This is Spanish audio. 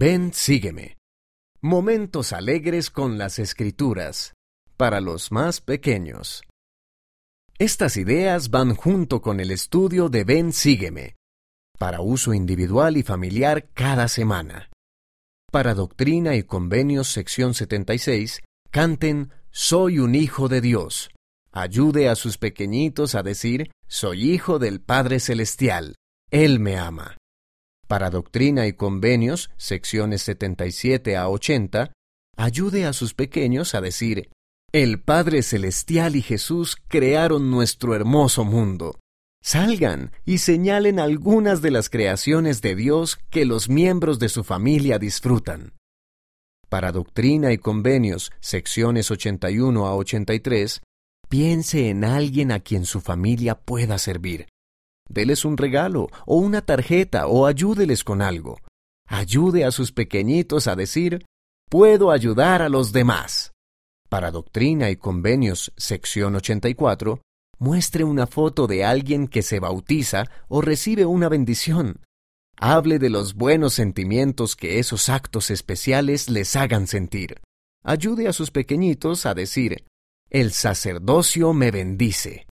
Ven, sígueme. Momentos alegres con las escrituras. Para los más pequeños. Estas ideas van junto con el estudio de Ven, sígueme. Para uso individual y familiar cada semana. Para Doctrina y Convenios, sección 76, canten Soy un hijo de Dios. Ayude a sus pequeñitos a decir Soy hijo del Padre Celestial. Él me ama. Para Doctrina y Convenios, secciones 77 a 80, ayude a sus pequeños a decir, El Padre Celestial y Jesús crearon nuestro hermoso mundo. Salgan y señalen algunas de las creaciones de Dios que los miembros de su familia disfrutan. Para Doctrina y Convenios, secciones 81 a 83, piense en alguien a quien su familia pueda servir. Deles un regalo o una tarjeta o ayúdeles con algo. Ayude a sus pequeñitos a decir, puedo ayudar a los demás. Para Doctrina y Convenios, sección 84, muestre una foto de alguien que se bautiza o recibe una bendición. Hable de los buenos sentimientos que esos actos especiales les hagan sentir. Ayude a sus pequeñitos a decir, el sacerdocio me bendice.